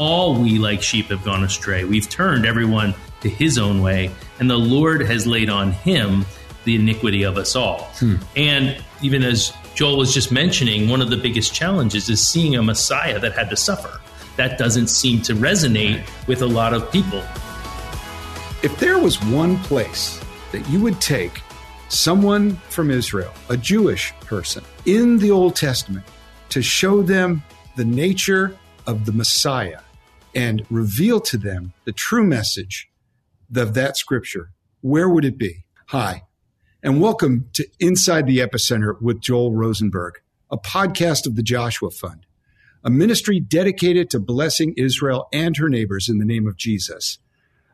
all we like sheep have gone astray. We've turned everyone to his own way, and the Lord has laid on him the iniquity of us all. Hmm. And even as Joel was just mentioning, one of the biggest challenges is seeing a Messiah that had to suffer. That doesn't seem to resonate with a lot of people. If there was one place that you would take someone from Israel, a Jewish person, in the Old Testament to show them the nature of the Messiah and reveal to them the true message of that scripture, where would it be? Hi, and welcome to Inside the Epicenter with Joel Rosenberg, a podcast of the Joshua Fund, a ministry dedicated to blessing Israel and her neighbors in the name of Jesus.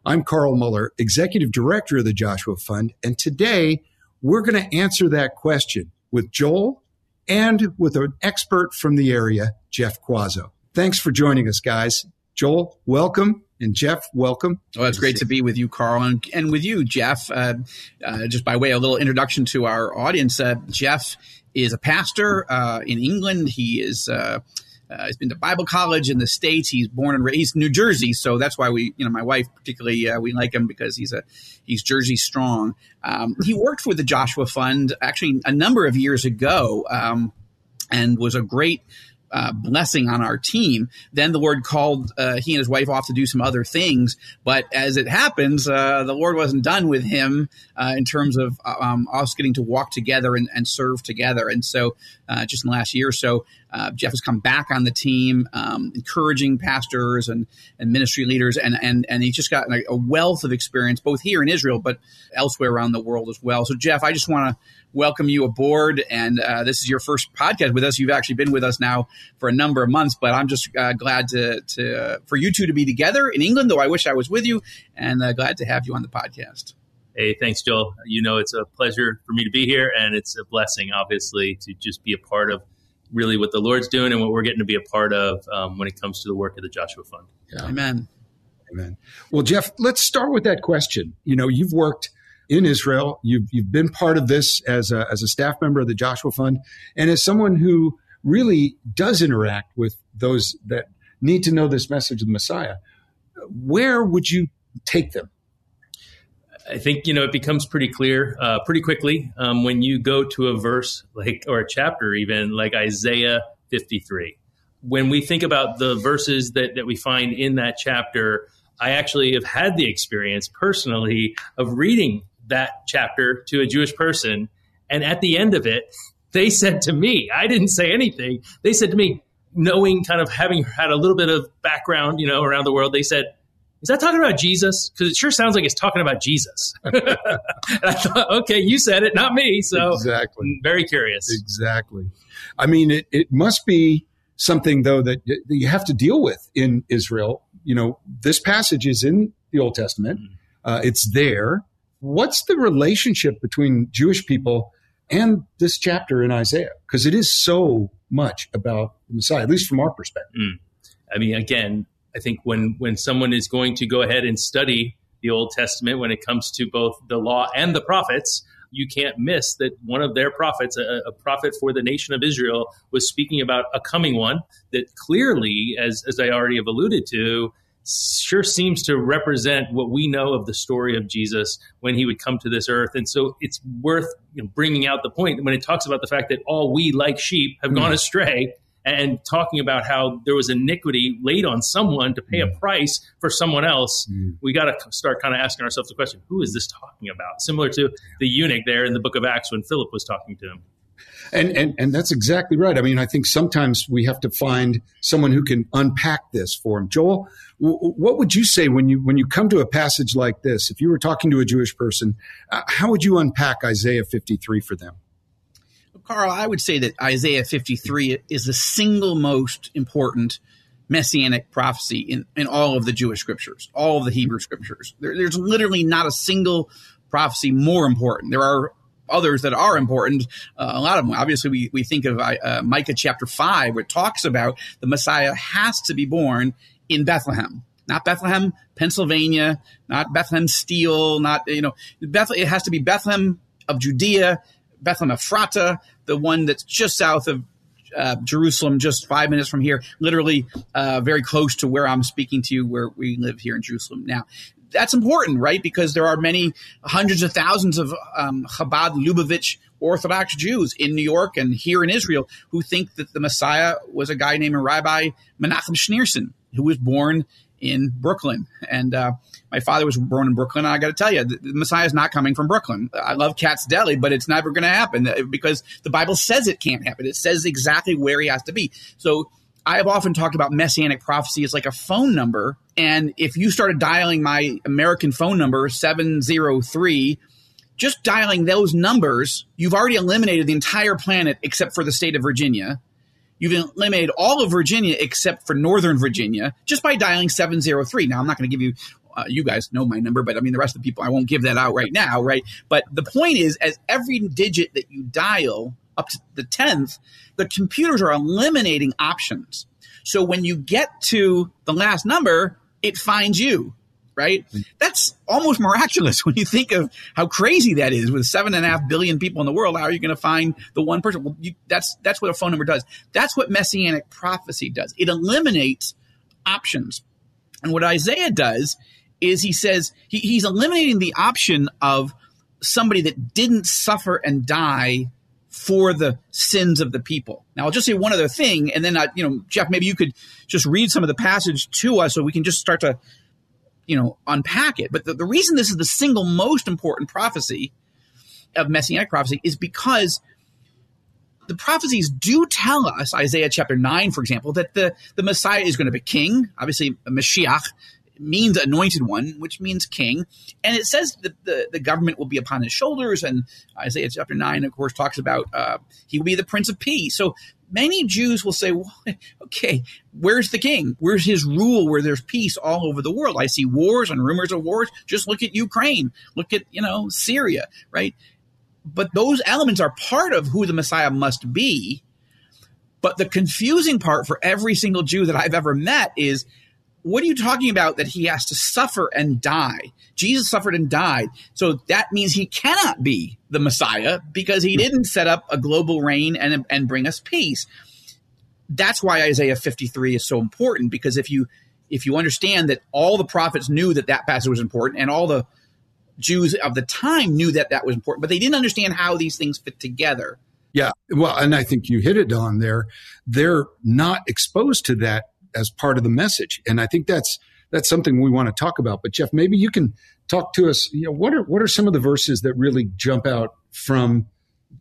I'm Carl Moeller, Executive Director of the Joshua Fund, and today we're going to answer that question with Joel and with an expert from the area, Jeff Quazzo. Thanks for joining us, guys. Joel, welcome. And Jeff, welcome. Oh, it's great to be with you, Carl, and, and with you, Jeff. Uh, uh, just by way of a little introduction to our audience, uh, Jeff is a pastor uh, in England. He is. Uh, uh, he's been to Bible college in the states. He's born and raised New Jersey, so that's why we, you know, my wife particularly, we like him because he's a he's Jersey strong. Um, he worked for the Joshua Fund actually a number of years ago, um, and was a great uh, blessing on our team. Then the Lord called uh, he and his wife off to do some other things. But as it happens, uh, the Lord wasn't done with him uh, in terms of uh, um, us getting to walk together and, and serve together. And so, uh, just in the last year or so, Jeff has come back on the team, um, encouraging pastors and, and ministry leaders, and and and he's just got a wealth of experience both here in Israel, but elsewhere around the world as well. So, Jeff, I just want to welcome you aboard. And uh, this is your first podcast with us. You've actually been with us now for a number of months, but I'm just uh, glad to, to for you two to be together in England. Though I wish I was with you, and uh, glad to have you on the podcast. Hey, thanks, Joel. You know, it's a pleasure for me to be here, and it's a blessing, obviously, to just be a part of really what the Lord's doing and what we're getting to be a part of um, when it comes to the work of the Joshua Fund. Yeah. Amen. Amen. Well, Jeff, let's start with that question. You know, you've worked in Israel. You've, you've been part of this as a, as a staff member of the Joshua Fund and as someone who really does interact with those that need to know this message of the Messiah. Where would you take them? I think you know it becomes pretty clear uh, pretty quickly um, when you go to a verse like or a chapter even like Isaiah 53. When we think about the verses that that we find in that chapter, I actually have had the experience personally of reading that chapter to a Jewish person. And at the end of it, they said to me, I didn't say anything. They said to me, knowing kind of having had a little bit of background, you know, around the world, they said, is that talking about Jesus? Because it sure sounds like it's talking about Jesus. and I thought, okay, you said it, not me. So exactly, very curious. Exactly. I mean, it, it must be something though that you have to deal with in Israel. You know, this passage is in the Old Testament. Mm. Uh, it's there what's the relationship between Jewish people and this chapter in Isaiah? Because it is so much about the Messiah, at least from our perspective. Mm. I mean, again, I think when when someone is going to go ahead and study the Old Testament when it comes to both the law and the prophets, you can't miss that one of their prophets, a, a, prophet for the nation of Israel, was speaking about a coming one that clearly, as, as I already have alluded to, sure seems to represent what we know of the story of Jesus when he would come to this earth. And so it's worth you know, bringing out the point when it talks about the fact that all we, like sheep, have mm. gone astray and talking about how there was iniquity laid on someone to pay mm. a price for someone else, mm. we got to start kind of asking ourselves the question who is this talking about? Similar to the eunuch there in the book of Acts when Philip was talking to him. And, and and that's exactly right. I mean, I think sometimes we have to find someone who can unpack this for him. Joel, w- what would you say when you when you come to a passage like this? If you were talking to a Jewish person, uh, how would you unpack Isaiah 53 for them? Carl, I would say that Isaiah 53 is the single most important messianic prophecy in, in all of the Jewish scriptures, all of the Hebrew scriptures. There, there's literally not a single prophecy more important. There are others that are important. Uh, a lot of them, obviously, we, we think of uh, Micah chapter 5, where it talks about the Messiah has to be born in Bethlehem. Not Bethlehem, Pennsylvania, not Bethlehem Steel, not, you know, Bethlehem, it has to be Bethlehem of Judea, Bethlehem Ephrata, the one that's just south of uh, Jerusalem, just five minutes from here, literally uh, very close to where I'm speaking to you, where we live here in Jerusalem now. That's important, right? Because there are many hundreds of thousands of um, Chabad Lubavitch Orthodox Jews in New York and here in Israel who think that the Messiah was a guy named Rabbi Menachem Schneerson, who was born in Brooklyn. And uh, my father was born in Brooklyn. And I got to tell you, the, the Messiah is not coming from Brooklyn. I love Katz's Deli, but it's never going to happen uh, because the Bible says it can't happen. It says exactly where he has to be. So I have often talked about messianic prophecy as like a phone number. And if you started dialing my American phone number, 703, just dialing those numbers, you've already eliminated the entire planet except for the state of Virginia. You've eliminated all of Virginia except for Northern Virginia just by dialing 703. Now, I'm not going to give you, uh, you guys know my number, but I mean, the rest of the people, I won't give that out right now, right? But the point is, as every digit that you dial up to the 10th, the computers are eliminating options. So when you get to the last number, it finds you, right? That's almost miraculous when you think of how crazy that is. With seven and a half billion people in the world, how are you going to find the one person? Well, you, that's that's what a phone number does. That's what messianic prophecy does. It eliminates options. And what Isaiah does is he says he, he's eliminating the option of somebody that didn't suffer and die for the sins of the people. Now, I'll just say one other thing, and then, I, you know, Jeff, maybe you could just read some of the passage to us so we can just start to, you know, unpack it. But the, the reason this is the single most important prophecy of messianic prophecy is because the prophecies do tell us, Isaiah chapter 9, for example, that the, the Messiah is going to be king. Obviously, Mashiach means anointed one, which means king. And it says that the, the government will be upon his shoulders. And Isaiah chapter 9, of course, talks about uh, he will be the Prince of Peace. So many Jews will say, well, okay, where's the king? Where's his rule where there's peace all over the world? I see wars and rumors of wars. Just look at Ukraine. Look at, you know, Syria, right? But those elements are part of who the Messiah must be. But the confusing part for every single Jew that I've ever met is what are you talking about that he has to suffer and die? Jesus suffered and died. So that means he cannot be the Messiah because he didn't set up a global reign and, and bring us peace. That's why Isaiah 53 is so important because if you if you understand that all the prophets knew that that passage was important and all the Jews of the time knew that that was important, but they didn't understand how these things fit together. Yeah, well, and I think you hit it on there. They're not exposed to that as part of the message. And I think that's that's something we want to talk about. But Jeff, maybe you can talk to us. You know, what are what are some of the verses that really jump out from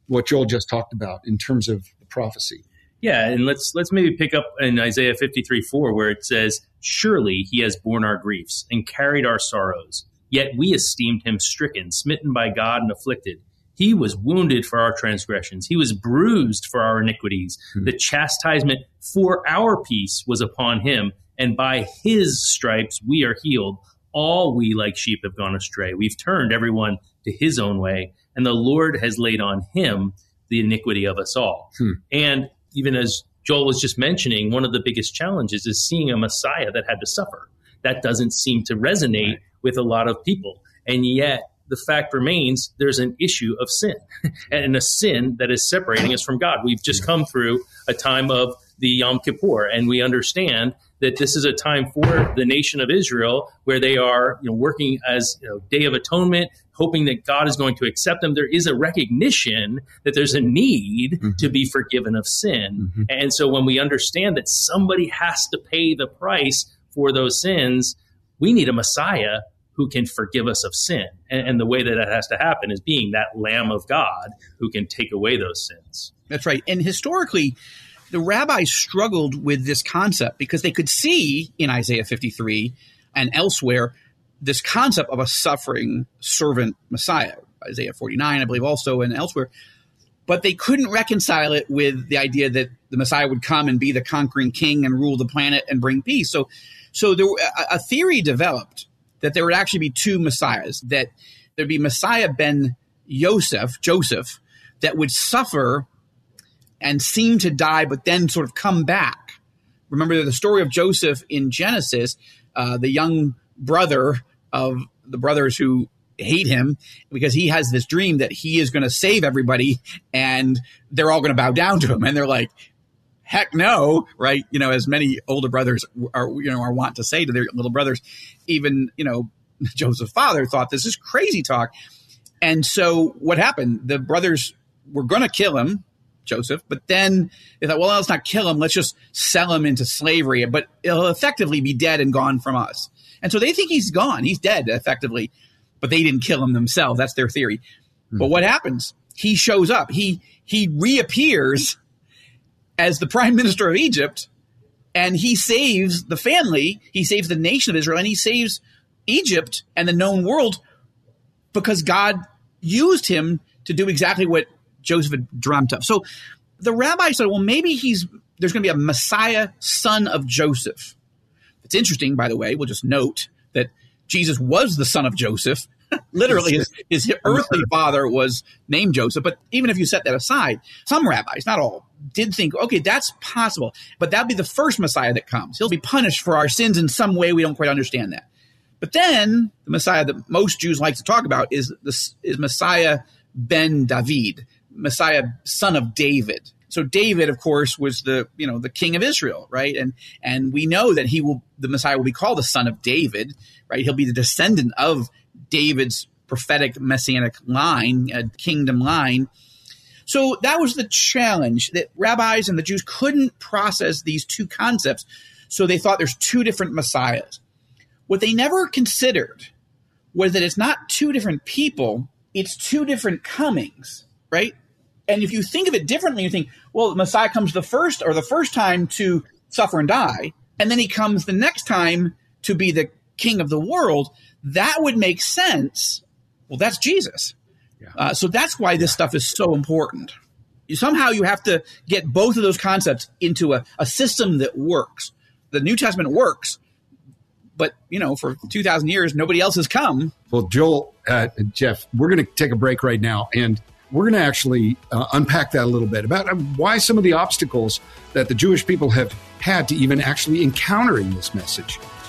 what Joel just talked about in terms of the prophecy? Yeah, and let's let's maybe pick up in Isaiah 53 4, where it says, Surely he has borne our griefs and carried our sorrows, yet we esteemed him stricken, smitten by God, and afflicted. He was wounded for our transgressions. He was bruised for our iniquities. Mm-hmm. The chastisement for our peace was upon him, and by his stripes we are healed. All we like sheep have gone astray. We've turned everyone to his own way, and the Lord has laid on him the iniquity of us all. Hmm. And even as Joel was just mentioning, one of the biggest challenges is seeing a Messiah that had to suffer. That doesn't seem to resonate right. with a lot of people. And yet, the fact remains there's an issue of sin and a sin that is separating us from God. We've just come through a time of the Yom Kippur, and we understand that this is a time for the nation of Israel where they are you know, working as you know, Day of Atonement, hoping that God is going to accept them. There is a recognition that there's a need mm-hmm. to be forgiven of sin. Mm-hmm. And so when we understand that somebody has to pay the price for those sins, we need a Messiah who can forgive us of sin. And, and, the way that that has to happen is being that Lamb of God who can take away those sins. That's right. And historically, the rabbis struggled with this concept because they could see in Isaiah 53 and elsewhere this concept of a suffering servant Messiah, Isaiah 49, I believe, also, and elsewhere. But they couldn't reconcile it with the idea that the Messiah would come and be the conquering king and rule the planet and bring peace. So, so there, a, a theory developed that there would actually be two messiahs, that there'd be Messiah ben Joseph, Joseph, that would suffer and seem to die, but then sort of come back. Remember the story of Joseph in Genesis, uh, the young brother of the brothers who hate him because he has this dream that he is going to save everybody and they're all going to bow down to him. And they're like, heck no, right? You know, as many older brothers are, you know, are want to say to their little brothers, even, you know, Joseph's father thought this is crazy talk. And so what happened? The brothers were going to kill him, Joseph, but then they thought, well, let's not kill him. Let's just sell him into slavery, but he'll effectively be dead and gone from us. And so they think he's gone. He's dead effectively, but they didn't kill him themselves. That's their theory. Mm-hmm. But what happens? He shows up. He, he reappears as the prime minister of Egypt and he saves the family, he saves the nation of Israel, and he saves Egypt and the known world because God used him to do exactly what Joseph had dreamt of. So the rabbi said, well, maybe he's there's going to be a Messiah, son of Joseph. It's interesting, by the way. We'll just note that Jesus was the son of Joseph. Literally, his, his earthly father was named Joseph. But even if you set that aside, some rabbis, not all, did think, okay, that's possible. But that'd be the first Messiah that comes. He'll be punished for our sins in some way. We don't quite understand that. But then the Messiah that most Jews like to talk about is this is Messiah ben David, Messiah son of David. So David, of course, was the you know the king of Israel, right? And and we know that he will the Messiah will be called the son of David, right? He'll be the descendant of David's prophetic messianic line, uh, kingdom line. So that was the challenge that rabbis and the Jews couldn't process these two concepts. So they thought there's two different messiahs. What they never considered was that it's not two different people, it's two different comings, right? And if you think of it differently, you think, well, the Messiah comes the first or the first time to suffer and die, and then he comes the next time to be the king of the world. That would make sense. Well, that's Jesus. Yeah. Uh, so that's why this stuff is so important. You, somehow you have to get both of those concepts into a, a system that works. The New Testament works, but you know, for two thousand years, nobody else has come. Well, Joel, uh, Jeff, we're going to take a break right now, and we're going to actually uh, unpack that a little bit about uh, why some of the obstacles that the Jewish people have had to even actually encountering this message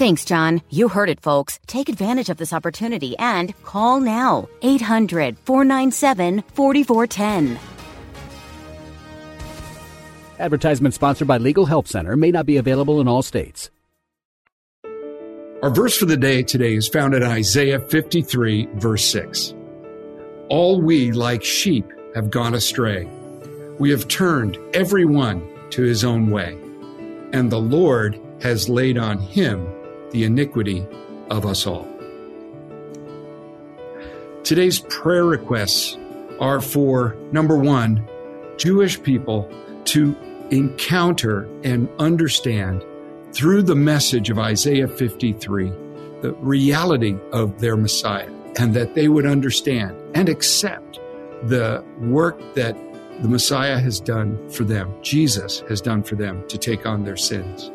Thanks, John. You heard it, folks. Take advantage of this opportunity and call now. 800 497 4410. Advertisement sponsored by Legal Help Center may not be available in all states. Our verse for the day today is found in Isaiah 53, verse 6. All we, like sheep, have gone astray. We have turned every one to his own way, and the Lord has laid on him the iniquity of us all. Today's prayer requests are for number one, Jewish people to encounter and understand through the message of Isaiah 53, the reality of their Messiah, and that they would understand and accept the work that the Messiah has done for them, Jesus has done for them to take on their sins.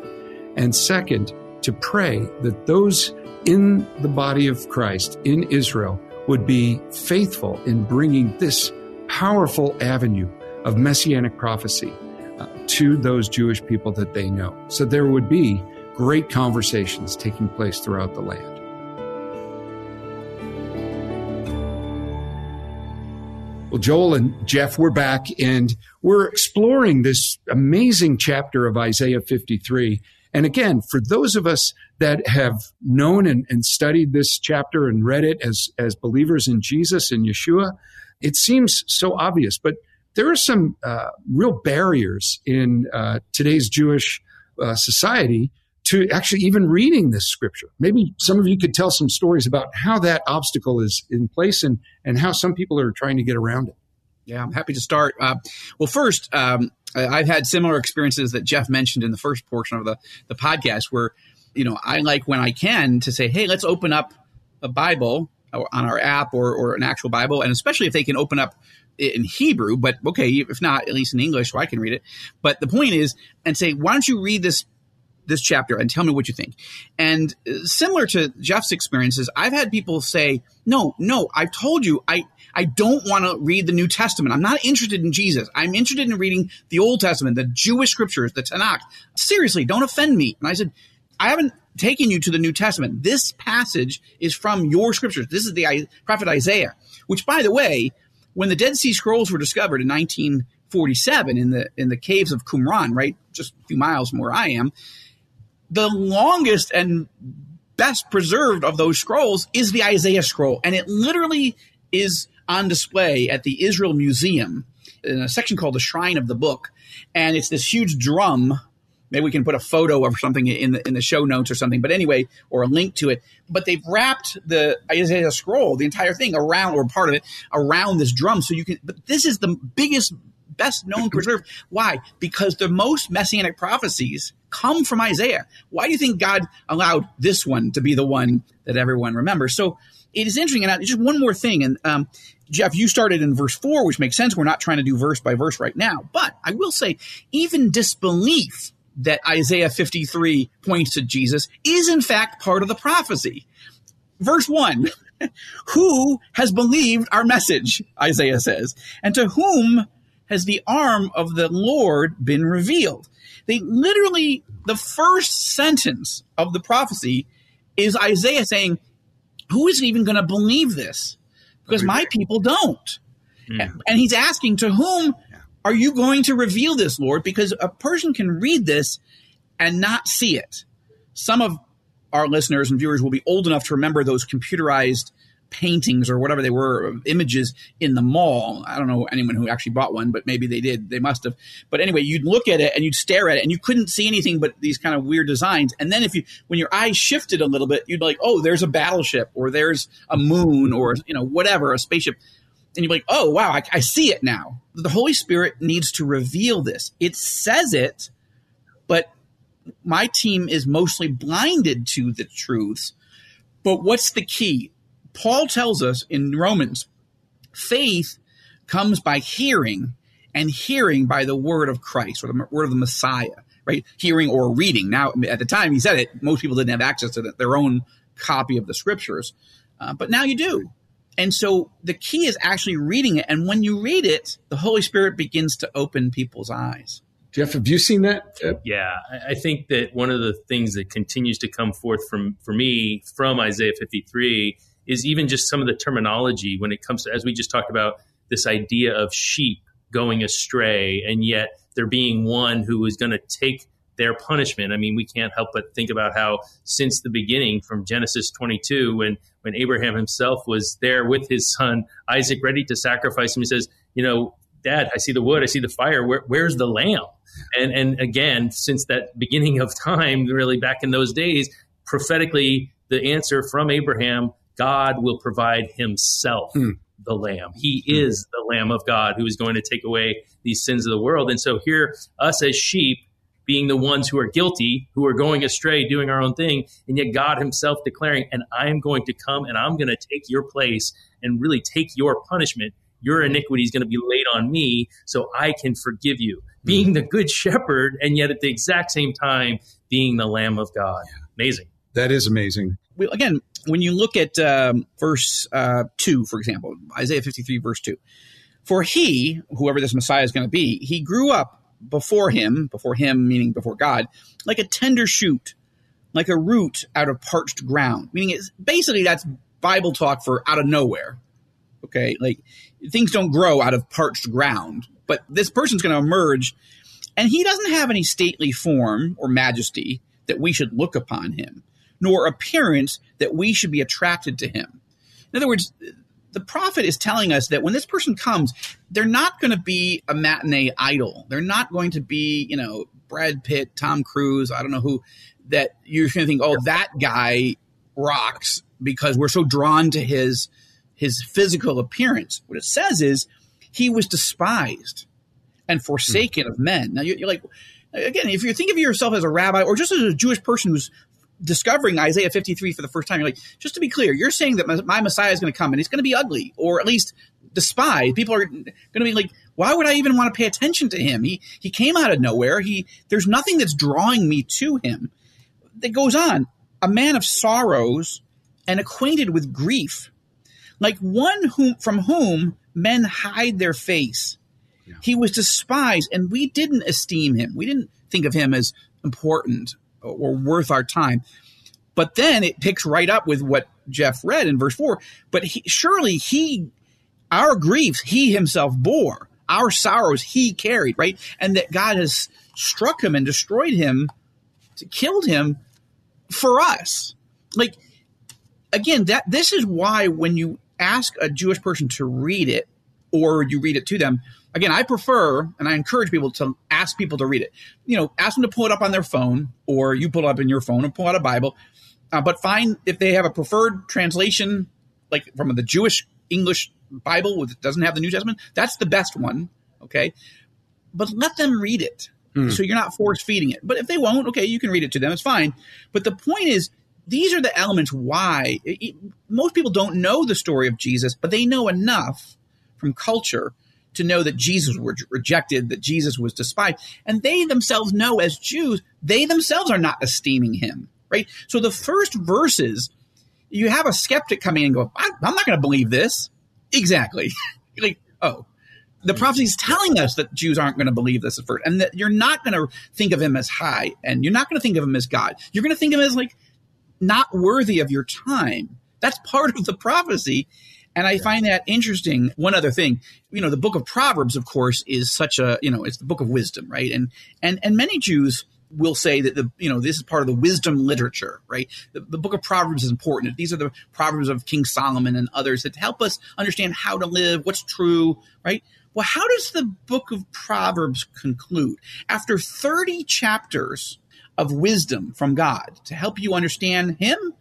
And second, to pray that those in the body of Christ in Israel would be faithful in bringing this powerful avenue of messianic prophecy uh, to those Jewish people that they know. So there would be great conversations taking place throughout the land. Well, Joel and Jeff, we're back and we're exploring this amazing chapter of Isaiah 53. And again, for those of us that have known and, and studied this chapter and read it as, as believers in Jesus and Yeshua, it seems so obvious. But there are some uh, real barriers in uh, today's Jewish uh, society to actually even reading this scripture. Maybe some of you could tell some stories about how that obstacle is in place and, and how some people are trying to get around it. Yeah, I'm happy to start. Uh, well, first, um, I've had similar experiences that Jeff mentioned in the first portion of the, the podcast where, you know, I like when I can to say, hey, let's open up a Bible on our app or, or an actual Bible. And especially if they can open up in Hebrew, but okay, if not, at least in English, so I can read it. But the point is, and say, why don't you read this this chapter and tell me what you think. And uh, similar to Jeff's experiences, I've had people say, "No, no, I've told you, I I don't want to read the New Testament. I'm not interested in Jesus. I'm interested in reading the Old Testament, the Jewish scriptures, the Tanakh. Seriously, don't offend me." And I said, "I haven't taken you to the New Testament. This passage is from your scriptures. This is the prophet Isaiah, which by the way, when the Dead Sea Scrolls were discovered in 1947 in the in the caves of Qumran, right, just a few miles from where I am, the longest and best preserved of those scrolls is the Isaiah scroll. And it literally is on display at the Israel Museum in a section called the Shrine of the Book. And it's this huge drum. Maybe we can put a photo or something in the in the show notes or something. But anyway, or a link to it. But they've wrapped the Isaiah scroll, the entire thing around or part of it around this drum. So you can but this is the biggest best known preserved. Why? Because the most messianic prophecies come from Isaiah. Why do you think God allowed this one to be the one that everyone remembers? So it is interesting. And just one more thing. And um, Jeff, you started in verse four, which makes sense. We're not trying to do verse by verse right now. But I will say, even disbelief that Isaiah 53 points to Jesus is in fact part of the prophecy. Verse one. Who has believed our message? Isaiah says. And to whom has the arm of the Lord been revealed? They literally, the first sentence of the prophecy is Isaiah saying, Who is even going to believe this? Because my people don't. Mm. And he's asking, To whom are you going to reveal this, Lord? Because a person can read this and not see it. Some of our listeners and viewers will be old enough to remember those computerized paintings or whatever they were images in the mall. I don't know anyone who actually bought one, but maybe they did. They must have. But anyway, you'd look at it and you'd stare at it and you couldn't see anything but these kind of weird designs. And then if you, when your eyes shifted a little bit, you'd be like, oh, there's a battleship or there's a moon or, you know, whatever, a spaceship. And you'd be like, oh, wow, I, I see it now. The Holy Spirit needs to reveal this. It says it, but my team is mostly blinded to the truths. But what's the key? Paul tells us in Romans, faith comes by hearing, and hearing by the word of Christ or the word of the Messiah, right? Hearing or reading. Now, at the time he said it, most people didn't have access to their own copy of the scriptures, uh, but now you do. And so the key is actually reading it. And when you read it, the Holy Spirit begins to open people's eyes. Jeff, have you seen that? Yeah, I think that one of the things that continues to come forth from for me from Isaiah 53 is even just some of the terminology when it comes to, as we just talked about, this idea of sheep going astray, and yet there being one who is going to take their punishment. I mean, we can't help but think about how since the beginning, from Genesis 22, when when Abraham himself was there with his son Isaac, ready to sacrifice him, he says, "You know, Dad, I see the wood, I see the fire. Where, where's the lamb?" And and again, since that beginning of time, really back in those days, prophetically, the answer from Abraham God will provide himself mm. the lamb. He mm. is the lamb of God who is going to take away these sins of the world. And so here, us as sheep, being the ones who are guilty, who are going astray, doing our own thing, and yet God Himself declaring, and I am going to come and I'm going to take your place and really take your punishment. Your iniquity is going to be laid on me so I can forgive you. Mm. Being the good shepherd, and yet at the exact same time, being the Lamb of God. Amazing. That is amazing. Well, again, when you look at um, verse uh, 2, for example, Isaiah 53, verse 2, for he, whoever this Messiah is going to be, he grew up before him, before him meaning before God, like a tender shoot, like a root out of parched ground. Meaning, it's basically that's Bible talk for out of nowhere. Okay, like things don't grow out of parched ground, but this person's going to emerge, and he doesn't have any stately form or majesty that we should look upon him nor appearance that we should be attracted to him. In other words, the prophet is telling us that when this person comes, they're not going to be a matinee idol. They're not going to be, you know, Brad Pitt, Tom Cruise, I don't know who. that you're going to think, oh, that guy rocks because we're so drawn to his his physical appearance. What it says is he was despised and forsaken hmm. of men. Now you're, you're like, again, if you think of yourself as a rabbi or just as a Jewish person who's discovering Isaiah 53 for the first time, you're like, just to be clear, you're saying that my Messiah is going to come and he's going to be ugly or at least despised. People are going to be like, why would I even want to pay attention to him? He he came out of nowhere. He there's nothing that's drawing me to him. That goes on. A man of sorrows and acquainted with grief, like one whom from whom men hide their face. Yeah. He was despised, and we didn't esteem him. We didn't think of him as important or worth our time. But then it picks right up with what Jeff read in verse four. But he, surely he, our griefs, he himself bore our sorrows he carried, right? And that God has struck him and destroyed him, killed him for us. Like, again, that this is why when you ask a Jewish person to read it or you read it to them, again, I prefer and I encourage people to ask people to read it. You know, ask them to pull it up on their phone or you pull it up in your phone and pull out a Bible. Uh, but find if they have a preferred translation, like from the Jewish English Bible which doesn't have the New Testament, that's the best one. Okay. But let them read it. Mm. So you're not force feeding it. But if they won't, okay, you can read it to them. It's fine. But the point is, these are the elements why it, it, most people don't know the story of Jesus, but they know enough from culture to know that Jesus was rejected, that Jesus was despised. And they themselves know as Jews, they themselves are not esteeming him, right? So the first verses, you have a skeptic coming and go, I'm not going to believe this. Exactly. like, oh, the prophecy is telling us that Jews aren't going to believe this at first, and that you're not going to think of him as high, and you're not going to think of him as God. You're going to think of him as like not worthy of your time. That's part of the prophecy. And I find that interesting. One other thing, you know, the book of Proverbs, of course, is such a, you know, it's the book of wisdom, right? And and and many Jews will say that the you know this is part of the wisdom literature, right? The, the, book of Proverbs is important. These are the proverbs of King Solomon and others that help us understand how to live, what's true, right? Well, how does the book of Proverbs conclude after 30 chapters of wisdom from God to help you understand Him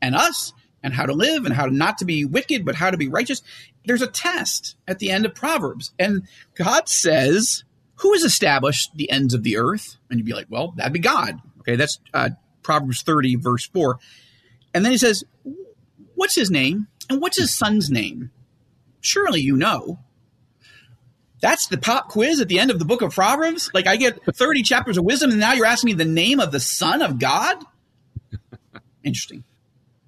and us? And how to live and how not to be wicked, but how to be righteous. There's a test at the end of Proverbs. And God says, who has established the ends of the earth? And you'd be like, well, that'd be God. Okay, that's uh, Proverbs 30, verse 4. And then he says, what's his name? And what's his son's name? Surely you know. That's the pop quiz at the end of the book of Proverbs. Like I get 30 chapters of wisdom, and now you're asking me the name of the son of God? Interesting.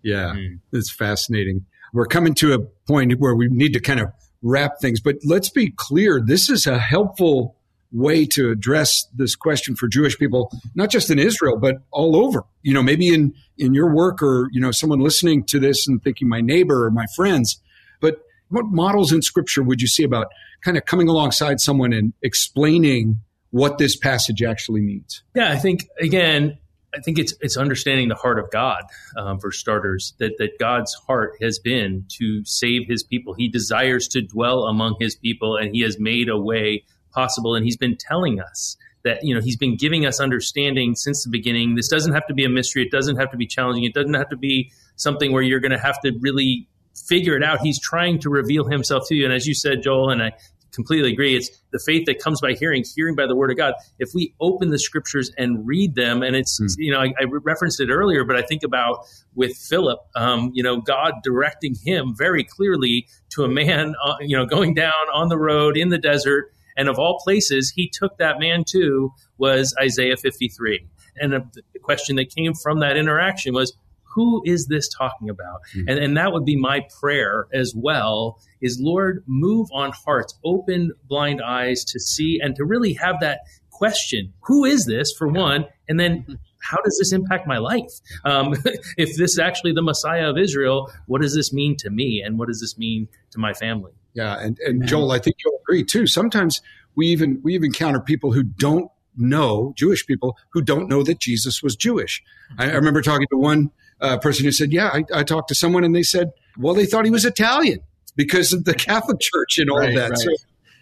Yeah, mm. it's fascinating. We're coming to a point where we need to kind of wrap things, but let's be clear. This is a helpful way to address this question for Jewish people, not just in Israel, but all over. You know, maybe in, in your work or, you know, someone listening to this and thinking my neighbor or my friends. But what models in scripture would you see about kind of coming alongside someone and explaining what this passage actually means? Yeah, I think, again, I think it's it's understanding the heart of God um, for starters. That that God's heart has been to save His people. He desires to dwell among His people, and He has made a way possible. And he's been telling us that, you know, he's been giving us understanding since the beginning. This doesn't have to be a mystery. It doesn't have to be challenging. It doesn't have to be something where you're going to have to really figure it out. He's trying to reveal himself to you. And as you said, Joel, and I completely agree. It's the faith that comes by hearing, hearing by the word of God. If we open the scriptures and read them, and it's, mm. you know, I, I, referenced it earlier, but I think about with Philip, um, you know, God directing him very clearly to a man, uh, you know, going down on the road in the desert and of all places, he took that man to was Isaiah 53. And the question that came from that interaction was, who is this talking about? Mm-hmm. And, and that would be my prayer as well is Lord, move on hearts, open blind eyes to see and to really have that question. Who is this for one? And then how does this impact my life? Um, if this is actually the Messiah of Israel, what does this mean to me? And what does this mean to my family? Yeah, and, and Joel, I think you'll agree too. Sometimes we even we even encounter people who don't know Jewish people who don't know that Jesus was Jewish. I, I remember talking to one uh, person who said, "Yeah, I, I, talked to someone and they said, well, they thought he was Italian because of the Catholic Church and all right, of that." Right. So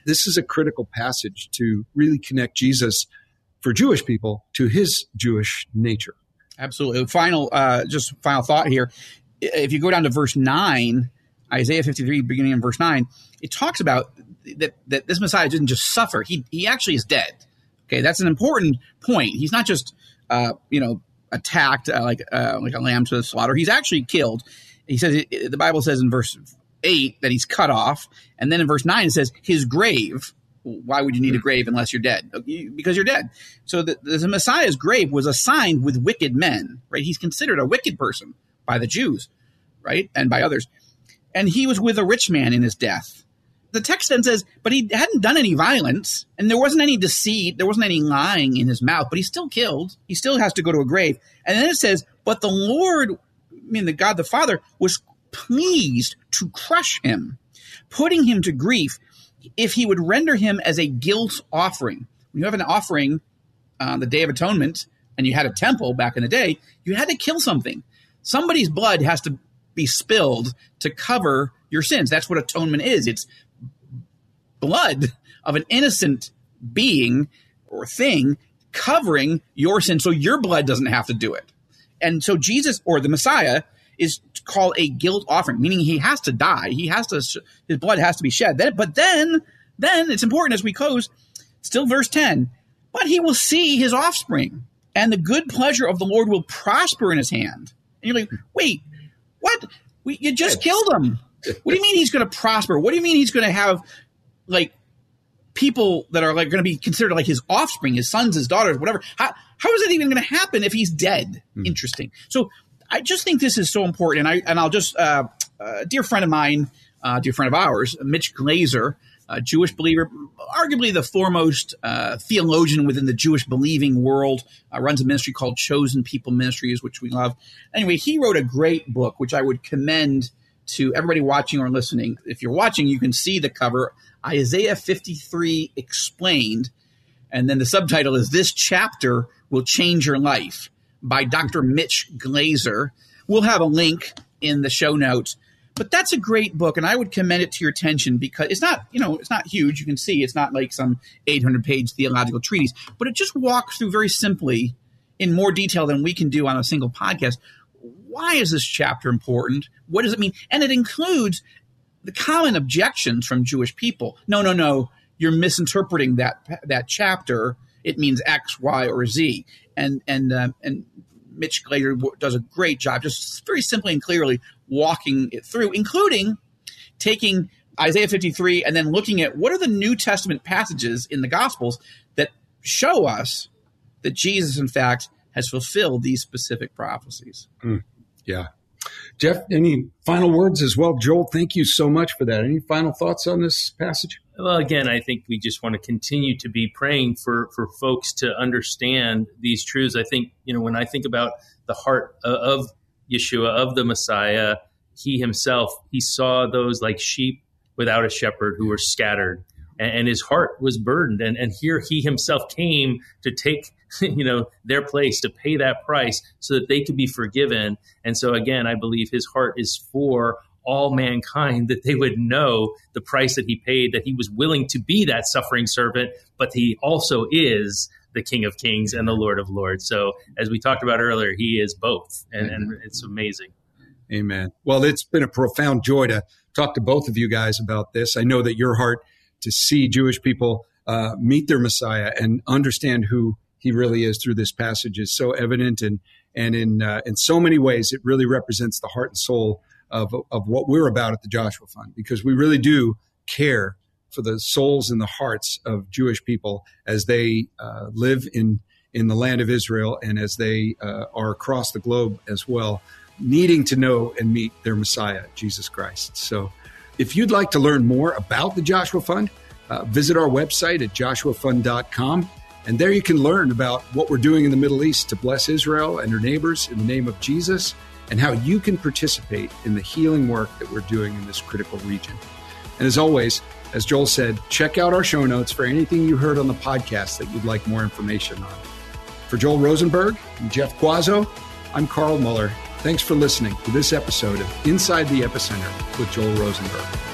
this is a critical passage to really connect Jesus for Jewish people to his Jewish nature. Absolutely. Final, uh, just final thought here. If you go down to verse nine, Isaiah 53, beginning in verse nine, it talks about that, that this Messiah didn't just suffer. He, he actually is dead. Okay. That's an important point. He's not just, uh, you know, attacked uh, like, uh, like a lamb to the slaughter. He's actually killed. He says, the Bible says in verse eight that he's cut off. And then in verse nine, it says his grave why would you need a grave unless you're dead? Because you're dead. So the, the Messiah's grave was assigned with wicked men, right? He's considered a wicked person by the Jews, right? And by others. And he was with a rich man in his death. The text then says, but he hadn't done any violence, and there wasn't any deceit, there wasn't any lying in his mouth, but he's still killed. He still has to go to a grave. And then it says, but the Lord, I mean, the God the Father, was pleased to crush him, putting him to grief if he would render him as a guilt offering. When you have an offering on the Day of Atonement and you had a temple back in the day, you had to kill something. Somebody's blood has to be spilled to cover your sins. That's what atonement is. It's blood of an innocent being or thing covering your sin so your blood doesn't have to do it. And so Jesus or the Messiah is called a guilt offering, meaning he has to die. He has to, his blood has to be shed. But then, then it's important as we close, still verse 10, but he will see his offspring and the good pleasure of the Lord will prosper in his hand. And you're like, wait, what? We, you just killed him. What do you mean he's going to prosper? What do you mean he's going to have like people that are like going to be considered like his offspring, his sons, his daughters, whatever? How, how is that even going to happen if he's dead? Hmm. Interesting. So I just think this is so important. And I and I'll just uh, a dear friend of mine, uh, dear friend of ours, Mitch Glaser, a Jewish believer, arguably the foremost uh, theologian within the Jewish believing world, uh, runs a ministry called Chosen People Ministries, which we love. Anyway, he wrote a great book, which I would commend to everybody watching or listening. If you're watching, you can see the cover Isaiah 53 Explained. And then the subtitle is This Chapter Will Change Your Life by Dr. Mitch Glaser. We'll have a link in the show notes. But that's a great book, and I would commend it to your attention because it's not, you know, it's not huge. You can see it's not like some 800 page theological treatise, but it just walks through very simply in more detail than we can do on a single podcast. Why is this chapter important? What does it mean? And it includes the common objections from Jewish people. No, no, no, you're misinterpreting that that chapter. It means X, Y, or Z and and uh, and Mitch Glaser does a great job, just very simply and clearly walking it through, including taking Isaiah 53 and then looking at what are the New Testament passages in the Gospels that show us that Jesus, in fact, has fulfilled these specific prophecies. Mm, yeah. Jeff, any final words as well? Joel, thank you so much for that. Any final thoughts on this passage? Well, again, I think we just want to continue to be praying for for folks to understand these truths. I think you know when I think about the heart of Yeshua of the Messiah, he himself he saw those like sheep without a shepherd who were scattered, and, and his heart was burdened. And and here he himself came to take you know their place to pay that price so that they could be forgiven. And so again, I believe his heart is for all mankind that they would know the price that he paid, that he was willing to be that suffering servant, but he also is the King of Kings and the Lord of Lords. So, as we talked about earlier, he is both, and, and it's amazing. Amen. Well, it's been a profound joy to talk to both of you guys about this. I know that your heart to see Jewish people uh, meet their Messiah and understand who he really is through this passage is so evident, and and in uh, in so many ways, it really represents the heart and soul of, of what we're about at the Joshua Fund because we really do care for the souls and the hearts of Jewish people as they uh, live in in the land of Israel and as they uh, are across the globe as well, needing to know and meet their Messiah, Jesus Christ. So, if you'd like to learn more about the Joshua Fund, uh, visit our website at joshuafund.com. And there you can learn about what we're doing in the Middle East to bless Israel and her neighbors in the name of Jesus and how you can participate in the healing work that we're doing in this critical region. And as always, as Joel said, check out our show notes for anything you heard on the podcast that you'd like more information on. For Joel Rosenberg and Jeff Quazzo, I'm Carl Moeller. Thanks for listening to this episode of Inside the Epicenter with Joel Rosenberg.